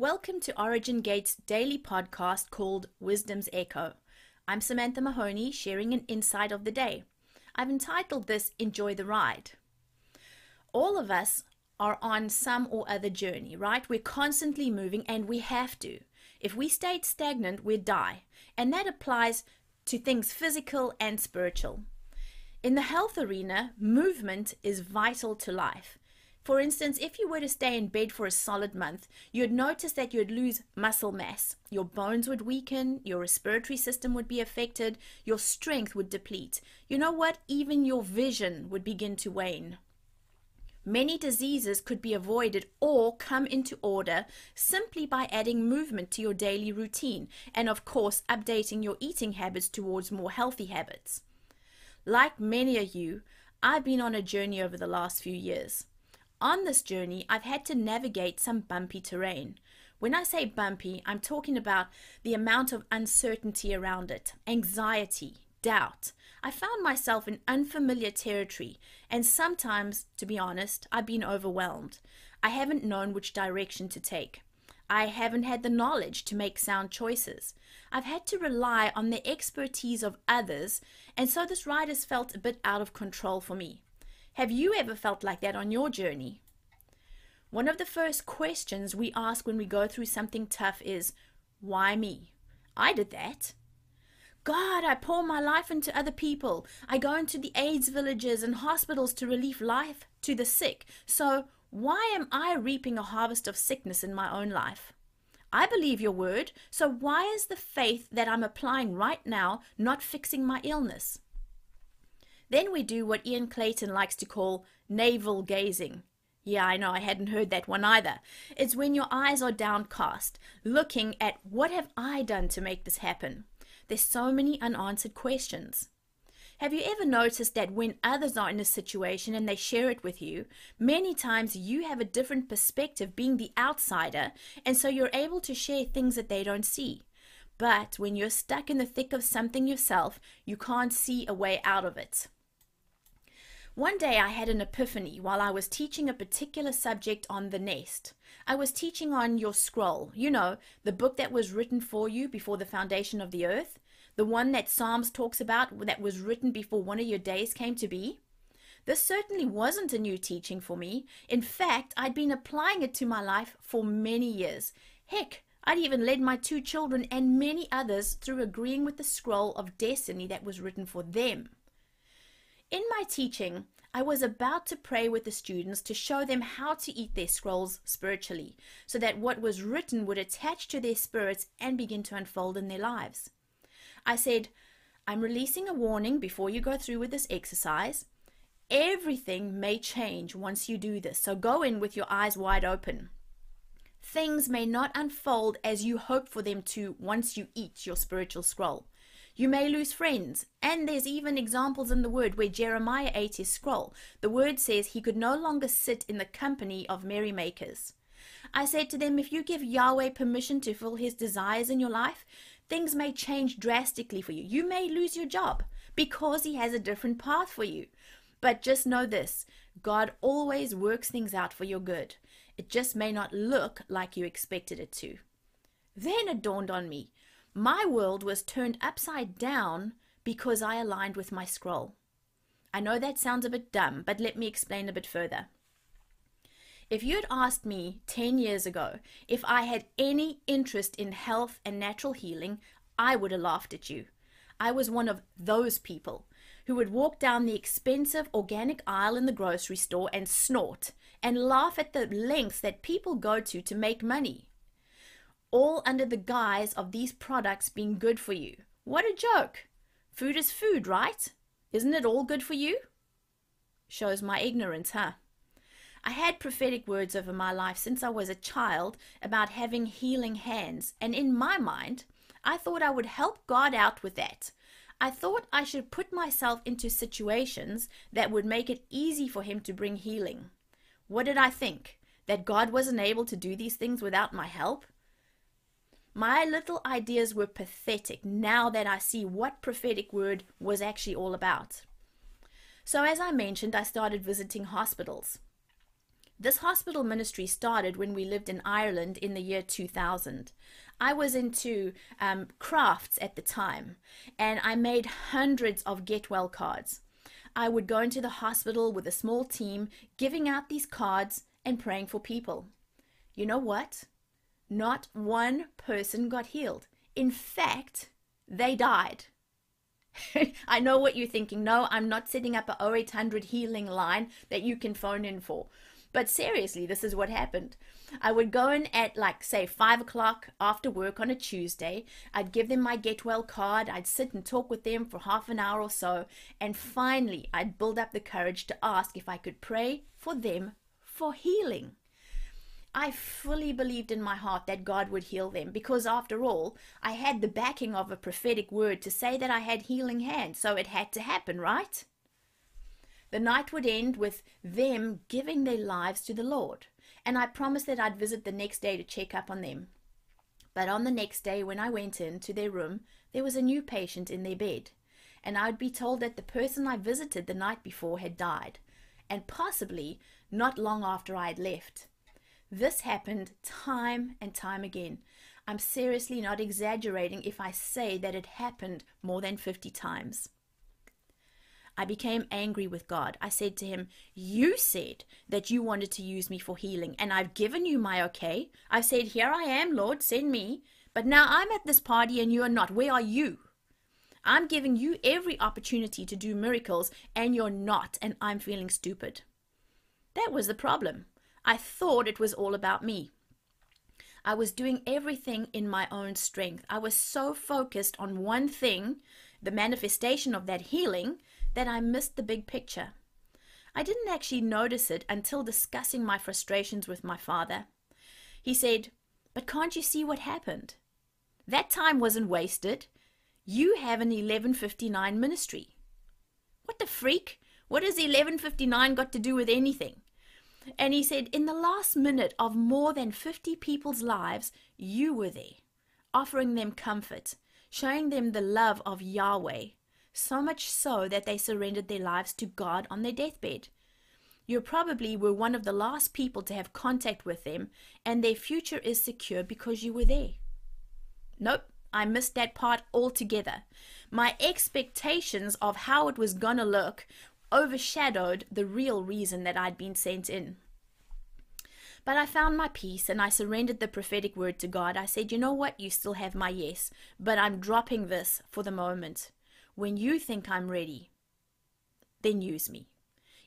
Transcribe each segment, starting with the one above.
Welcome to Origin Gate's daily podcast called Wisdom's Echo. I'm Samantha Mahoney, sharing an insight of the day. I've entitled this Enjoy the Ride. All of us are on some or other journey, right? We're constantly moving and we have to. If we stayed stagnant, we'd die. And that applies to things physical and spiritual. In the health arena, movement is vital to life. For instance, if you were to stay in bed for a solid month, you'd notice that you'd lose muscle mass. Your bones would weaken, your respiratory system would be affected, your strength would deplete. You know what? Even your vision would begin to wane. Many diseases could be avoided or come into order simply by adding movement to your daily routine and, of course, updating your eating habits towards more healthy habits. Like many of you, I've been on a journey over the last few years. On this journey, I've had to navigate some bumpy terrain. When I say bumpy, I'm talking about the amount of uncertainty around it, anxiety, doubt. I found myself in unfamiliar territory, and sometimes, to be honest, I've been overwhelmed. I haven't known which direction to take. I haven't had the knowledge to make sound choices. I've had to rely on the expertise of others, and so this ride has felt a bit out of control for me. Have you ever felt like that on your journey? One of the first questions we ask when we go through something tough is, Why me? I did that. God, I pour my life into other people. I go into the AIDS villages and hospitals to relieve life to the sick. So, why am I reaping a harvest of sickness in my own life? I believe your word, so why is the faith that I'm applying right now not fixing my illness? Then we do what Ian Clayton likes to call navel gazing. Yeah, I know, I hadn't heard that one either. It's when your eyes are downcast, looking at what have I done to make this happen? There's so many unanswered questions. Have you ever noticed that when others are in a situation and they share it with you, many times you have a different perspective being the outsider, and so you're able to share things that they don't see? But when you're stuck in the thick of something yourself, you can't see a way out of it. One day I had an epiphany while I was teaching a particular subject on the nest. I was teaching on your scroll, you know, the book that was written for you before the foundation of the earth, the one that Psalms talks about that was written before one of your days came to be. This certainly wasn't a new teaching for me. In fact, I'd been applying it to my life for many years. Heck, I'd even led my two children and many others through agreeing with the scroll of destiny that was written for them. In my teaching, I was about to pray with the students to show them how to eat their scrolls spiritually, so that what was written would attach to their spirits and begin to unfold in their lives. I said, I'm releasing a warning before you go through with this exercise. Everything may change once you do this, so go in with your eyes wide open. Things may not unfold as you hope for them to once you eat your spiritual scroll. You may lose friends. And there's even examples in the word where Jeremiah ate his scroll. The word says he could no longer sit in the company of merrymakers. I said to them, if you give Yahweh permission to fill his desires in your life, things may change drastically for you. You may lose your job because he has a different path for you. But just know this God always works things out for your good. It just may not look like you expected it to. Then it dawned on me my world was turned upside down because I aligned with my scroll. I know that sounds a bit dumb, but let me explain a bit further. If you had asked me 10 years ago if I had any interest in health and natural healing, I would have laughed at you. I was one of those people who would walk down the expensive organic aisle in the grocery store and snort and laugh at the lengths that people go to to make money all under the guise of these products being good for you. What a joke! Food is food, right? Isn't it all good for you? Shows my ignorance, huh? I had prophetic words over my life since I was a child about having healing hands, and in my mind, I thought I would help God out with that. I thought I should put myself into situations that would make it easy for Him to bring healing. What did I think? That God wasn't able to do these things without my help? My little ideas were pathetic now that I see what prophetic word was actually all about. So, as I mentioned, I started visiting hospitals. This hospital ministry started when we lived in Ireland in the year 2000. I was into um, crafts at the time and I made hundreds of get well cards. I would go into the hospital with a small team, giving out these cards and praying for people. You know what? Not one person got healed. In fact, they died. I know what you're thinking. No, I'm not setting up a 0800 healing line that you can phone in for. But seriously, this is what happened. I would go in at like say five o'clock after work on a Tuesday. I'd give them my get well card. I'd sit and talk with them for half an hour or so, and finally I'd build up the courage to ask if I could pray for them for healing. I fully believed in my heart that God would heal them because, after all, I had the backing of a prophetic word to say that I had healing hands, so it had to happen, right? The night would end with them giving their lives to the Lord, and I promised that I'd visit the next day to check up on them. But on the next day, when I went in to their room, there was a new patient in their bed, and I'd be told that the person I visited the night before had died, and possibly not long after I had left. This happened time and time again. I'm seriously not exaggerating if I say that it happened more than 50 times. I became angry with God. I said to him, You said that you wanted to use me for healing, and I've given you my okay. I said, Here I am, Lord, send me. But now I'm at this party and you are not. Where are you? I'm giving you every opportunity to do miracles, and you're not, and I'm feeling stupid. That was the problem. I thought it was all about me. I was doing everything in my own strength. I was so focused on one thing, the manifestation of that healing, that I missed the big picture. I didn't actually notice it until discussing my frustrations with my father. He said, But can't you see what happened? That time wasn't wasted. You have an 1159 ministry. What the freak? What has 1159 got to do with anything? And he said, In the last minute of more than 50 people's lives, you were there, offering them comfort, showing them the love of Yahweh, so much so that they surrendered their lives to God on their deathbed. You probably were one of the last people to have contact with them, and their future is secure because you were there. Nope, I missed that part altogether. My expectations of how it was gonna look overshadowed the real reason that I'd been sent in. But I found my peace and I surrendered the prophetic word to God. I said, You know what? You still have my yes, but I'm dropping this for the moment. When you think I'm ready, then use me.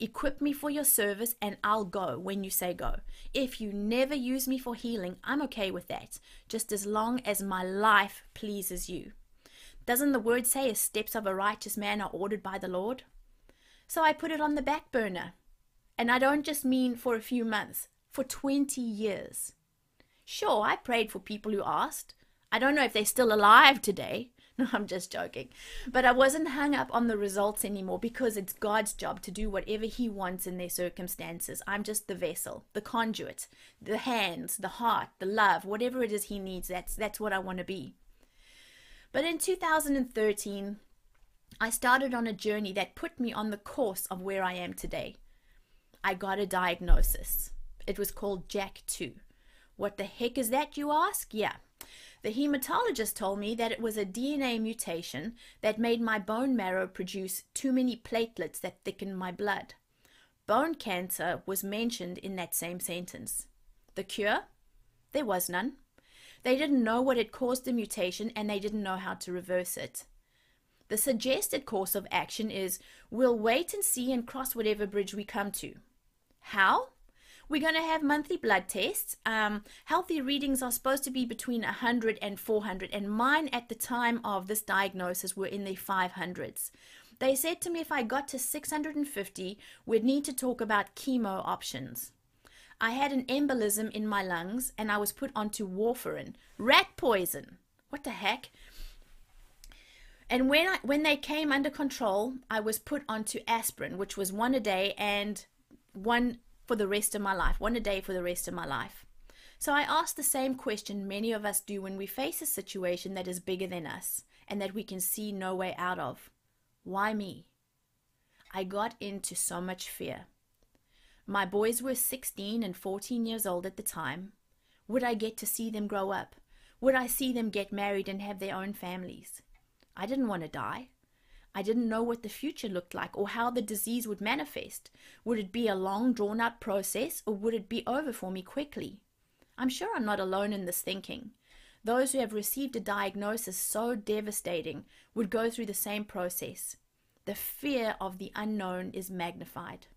Equip me for your service and I'll go when you say go. If you never use me for healing, I'm okay with that, just as long as my life pleases you. Doesn't the word say, "The steps of a righteous man are ordered by the Lord? So I put it on the back burner. And I don't just mean for a few months, for 20 years. Sure, I prayed for people who asked. I don't know if they're still alive today. No, I'm just joking. But I wasn't hung up on the results anymore because it's God's job to do whatever He wants in their circumstances. I'm just the vessel, the conduit, the hands, the heart, the love, whatever it is He needs. That's that's what I want to be. But in 2013, I started on a journey that put me on the course of where I am today. I got a diagnosis. It was called JAK2. What the heck is that, you ask? Yeah. The hematologist told me that it was a DNA mutation that made my bone marrow produce too many platelets that thickened my blood. Bone cancer was mentioned in that same sentence. The cure? There was none. They didn't know what had caused the mutation and they didn't know how to reverse it. The suggested course of action is we'll wait and see and cross whatever bridge we come to. How? We're going to have monthly blood tests. Um, healthy readings are supposed to be between 100 and 400, and mine at the time of this diagnosis were in the 500s. They said to me if I got to 650, we'd need to talk about chemo options. I had an embolism in my lungs and I was put onto warfarin, rat poison. What the heck? And when I, when they came under control, I was put onto aspirin, which was one a day and one for the rest of my life, one a day for the rest of my life. So I asked the same question many of us do when we face a situation that is bigger than us and that we can see no way out of. Why me? I got into so much fear. My boys were 16 and 14 years old at the time. Would I get to see them grow up? Would I see them get married and have their own families? I didn't want to die. I didn't know what the future looked like or how the disease would manifest. Would it be a long, drawn out process or would it be over for me quickly? I'm sure I'm not alone in this thinking. Those who have received a diagnosis so devastating would go through the same process. The fear of the unknown is magnified.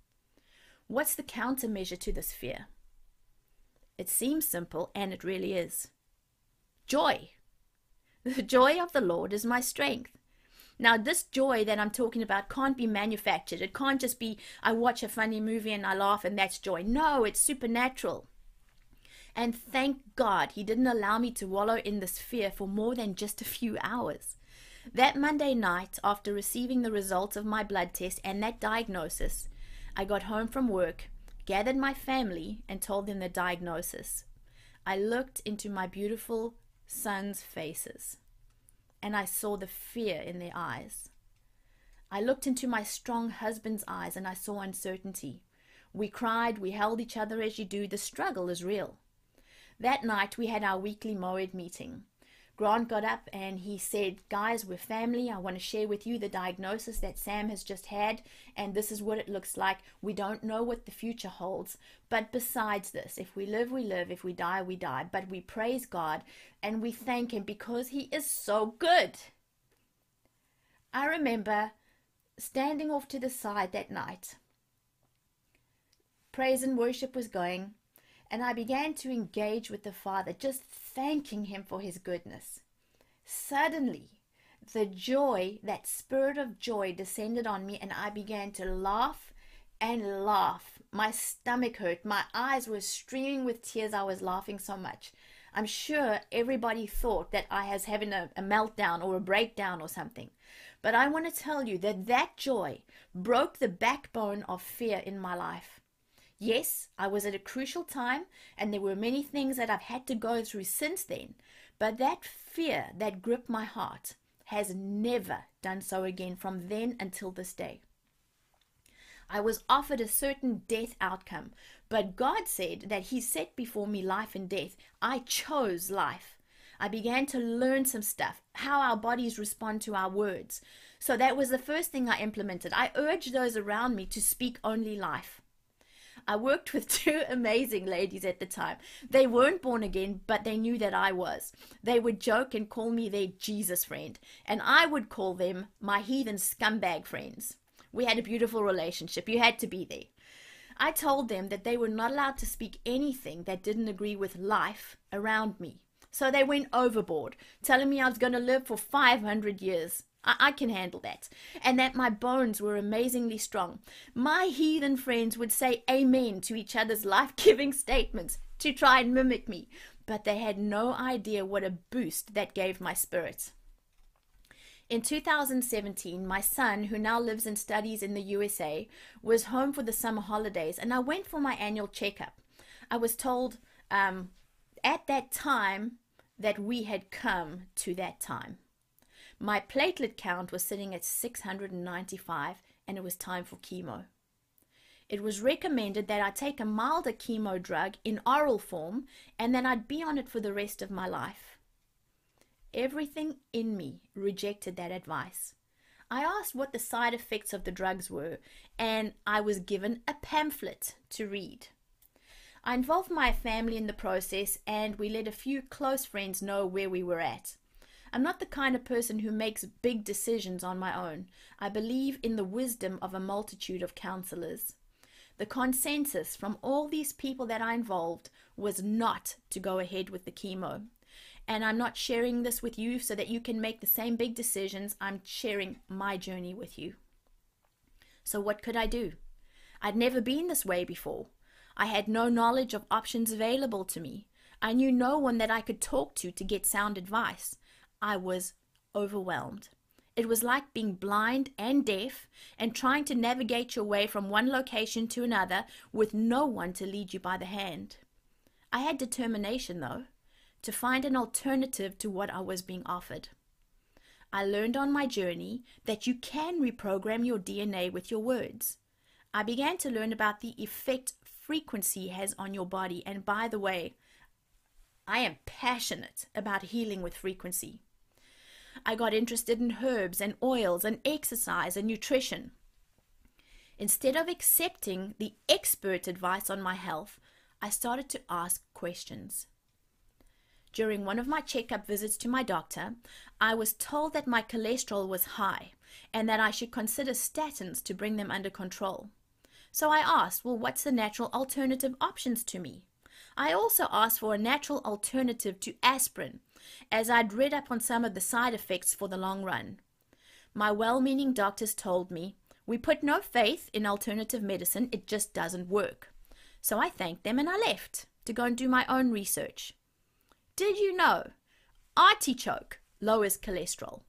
What's the countermeasure to this fear? It seems simple, and it really is. Joy. The joy of the Lord is my strength. Now, this joy that I'm talking about can't be manufactured. It can't just be, I watch a funny movie and I laugh and that's joy. No, it's supernatural. And thank God he didn't allow me to wallow in this fear for more than just a few hours. That Monday night, after receiving the results of my blood test and that diagnosis, I got home from work, gathered my family, and told them the diagnosis. I looked into my beautiful sons' faces, and I saw the fear in their eyes. I looked into my strong husband's eyes, and I saw uncertainty. We cried, we held each other as you do. The struggle is real. That night we had our weekly Moed meeting. Grant got up and he said, Guys, we're family. I want to share with you the diagnosis that Sam has just had, and this is what it looks like. We don't know what the future holds. But besides this, if we live, we live. If we die, we die. But we praise God and we thank Him because He is so good. I remember standing off to the side that night. Praise and worship was going and I began to engage with the Father, just thanking Him for His goodness. Suddenly, the joy, that spirit of joy, descended on me, and I began to laugh and laugh. My stomach hurt. My eyes were streaming with tears. I was laughing so much. I'm sure everybody thought that I was having a, a meltdown or a breakdown or something. But I want to tell you that that joy broke the backbone of fear in my life. Yes, I was at a crucial time, and there were many things that I've had to go through since then, but that fear that gripped my heart has never done so again from then until this day. I was offered a certain death outcome, but God said that He set before me life and death. I chose life. I began to learn some stuff, how our bodies respond to our words. So that was the first thing I implemented. I urged those around me to speak only life. I worked with two amazing ladies at the time. They weren't born again, but they knew that I was. They would joke and call me their Jesus friend, and I would call them my heathen scumbag friends. We had a beautiful relationship. You had to be there. I told them that they were not allowed to speak anything that didn't agree with life around me. So they went overboard, telling me I was going to live for 500 years. I, I can handle that. And that my bones were amazingly strong. My heathen friends would say amen to each other's life giving statements to try and mimic me, but they had no idea what a boost that gave my spirit. In 2017, my son, who now lives and studies in the USA, was home for the summer holidays, and I went for my annual checkup. I was told um, at that time that we had come to that time. My platelet count was sitting at 695 and it was time for chemo. It was recommended that I take a milder chemo drug in oral form and then I'd be on it for the rest of my life. Everything in me rejected that advice. I asked what the side effects of the drugs were, and I was given a pamphlet to read. I involved my family in the process, and we let a few close friends know where we were at. I'm not the kind of person who makes big decisions on my own. I believe in the wisdom of a multitude of counselors. The consensus from all these people that I involved was not to go ahead with the chemo. And I'm not sharing this with you so that you can make the same big decisions. I'm sharing my journey with you. So, what could I do? I'd never been this way before. I had no knowledge of options available to me. I knew no one that I could talk to to get sound advice. I was overwhelmed. It was like being blind and deaf and trying to navigate your way from one location to another with no one to lead you by the hand. I had determination, though, to find an alternative to what I was being offered. I learned on my journey that you can reprogram your DNA with your words. I began to learn about the effect frequency has on your body. And by the way, I am passionate about healing with frequency. I got interested in herbs and oils and exercise and nutrition. Instead of accepting the expert advice on my health, I started to ask questions. During one of my checkup visits to my doctor, I was told that my cholesterol was high and that I should consider statins to bring them under control. So I asked, well, what's the natural alternative options to me? I also asked for a natural alternative to aspirin, as I'd read up on some of the side effects for the long run. My well meaning doctors told me, we put no faith in alternative medicine, it just doesn't work. So I thanked them and I left to go and do my own research. Did you know artichoke lowers cholesterol?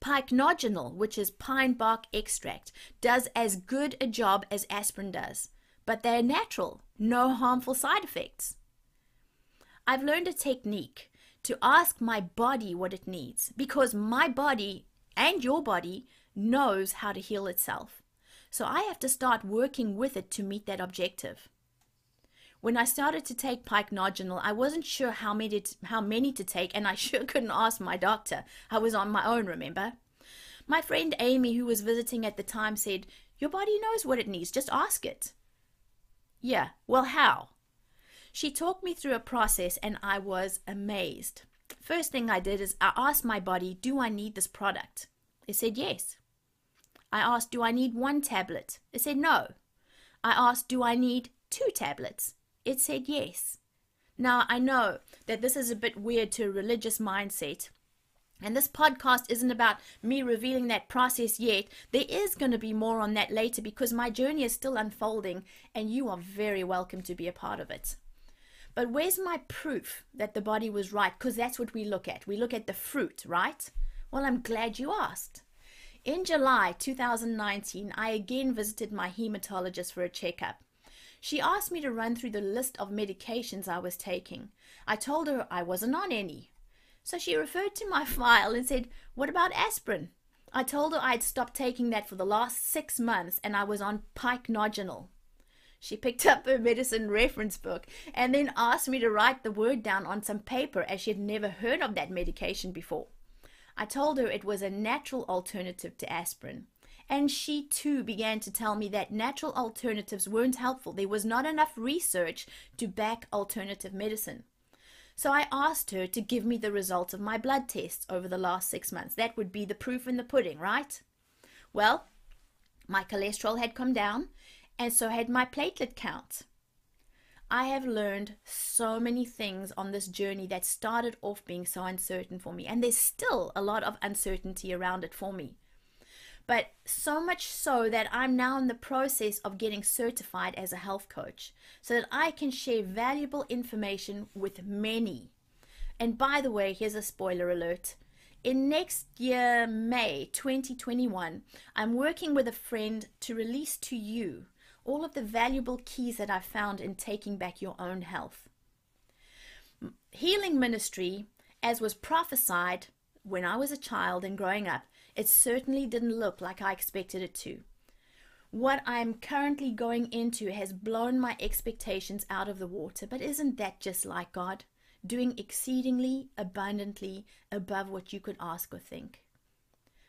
Pycnogenol, which is pine bark extract, does as good a job as aspirin does, but they're natural, no harmful side effects. I've learned a technique to ask my body what it needs because my body and your body knows how to heal itself. So I have to start working with it to meet that objective. When I started to take pycnogenol, I wasn't sure how many to, how many to take, and I sure couldn't ask my doctor. I was on my own, remember? My friend Amy, who was visiting at the time, said, Your body knows what it needs, just ask it. Yeah, well, how? She talked me through a process and I was amazed. First thing I did is I asked my body, Do I need this product? It said yes. I asked, Do I need one tablet? It said no. I asked, Do I need two tablets? It said yes. Now, I know that this is a bit weird to a religious mindset, and this podcast isn't about me revealing that process yet. There is going to be more on that later because my journey is still unfolding, and you are very welcome to be a part of it. But where's my proof that the body was right? Because that's what we look at. We look at the fruit, right? Well, I'm glad you asked. In July 2019, I again visited my hematologist for a checkup. She asked me to run through the list of medications I was taking. I told her I wasn't on any. So she referred to my file and said, What about aspirin? I told her I'd stopped taking that for the last six months and I was on pycnogenol. She picked up her medicine reference book and then asked me to write the word down on some paper as she had never heard of that medication before. I told her it was a natural alternative to aspirin. And she too began to tell me that natural alternatives weren't helpful. There was not enough research to back alternative medicine. So I asked her to give me the results of my blood tests over the last six months. That would be the proof in the pudding, right? Well, my cholesterol had come down, and so had my platelet count. I have learned so many things on this journey that started off being so uncertain for me, and there's still a lot of uncertainty around it for me. But so much so that I'm now in the process of getting certified as a health coach so that I can share valuable information with many. And by the way, here's a spoiler alert. In next year, May 2021, I'm working with a friend to release to you all of the valuable keys that I found in taking back your own health. Healing ministry, as was prophesied when I was a child and growing up, it certainly didn't look like I expected it to. What I'm currently going into has blown my expectations out of the water, but isn't that just like God? Doing exceedingly abundantly above what you could ask or think.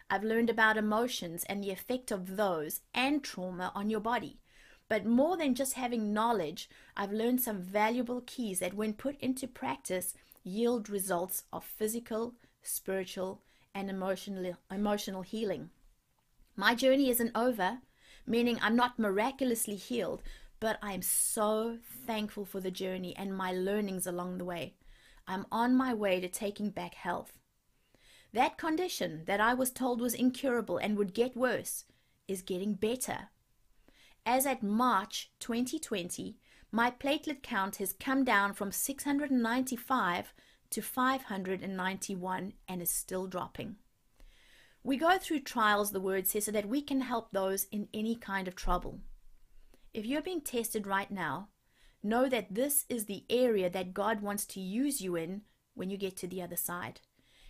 I've learned about emotions and the effect of those and trauma on your body. But more than just having knowledge, I've learned some valuable keys that, when put into practice, yield results of physical, spiritual, and emotional, emotional healing. My journey isn't over, meaning I'm not miraculously healed, but I'm so thankful for the journey and my learnings along the way. I'm on my way to taking back health. That condition that I was told was incurable and would get worse is getting better. As at March 2020, my platelet count has come down from 695 to 591 and is still dropping. We go through trials, the word says, so that we can help those in any kind of trouble. If you're being tested right now, know that this is the area that God wants to use you in when you get to the other side.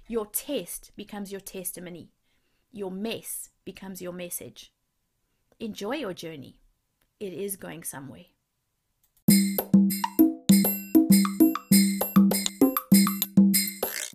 Your test becomes your testimony, your mess becomes your message. Enjoy your journey it is going somewhere.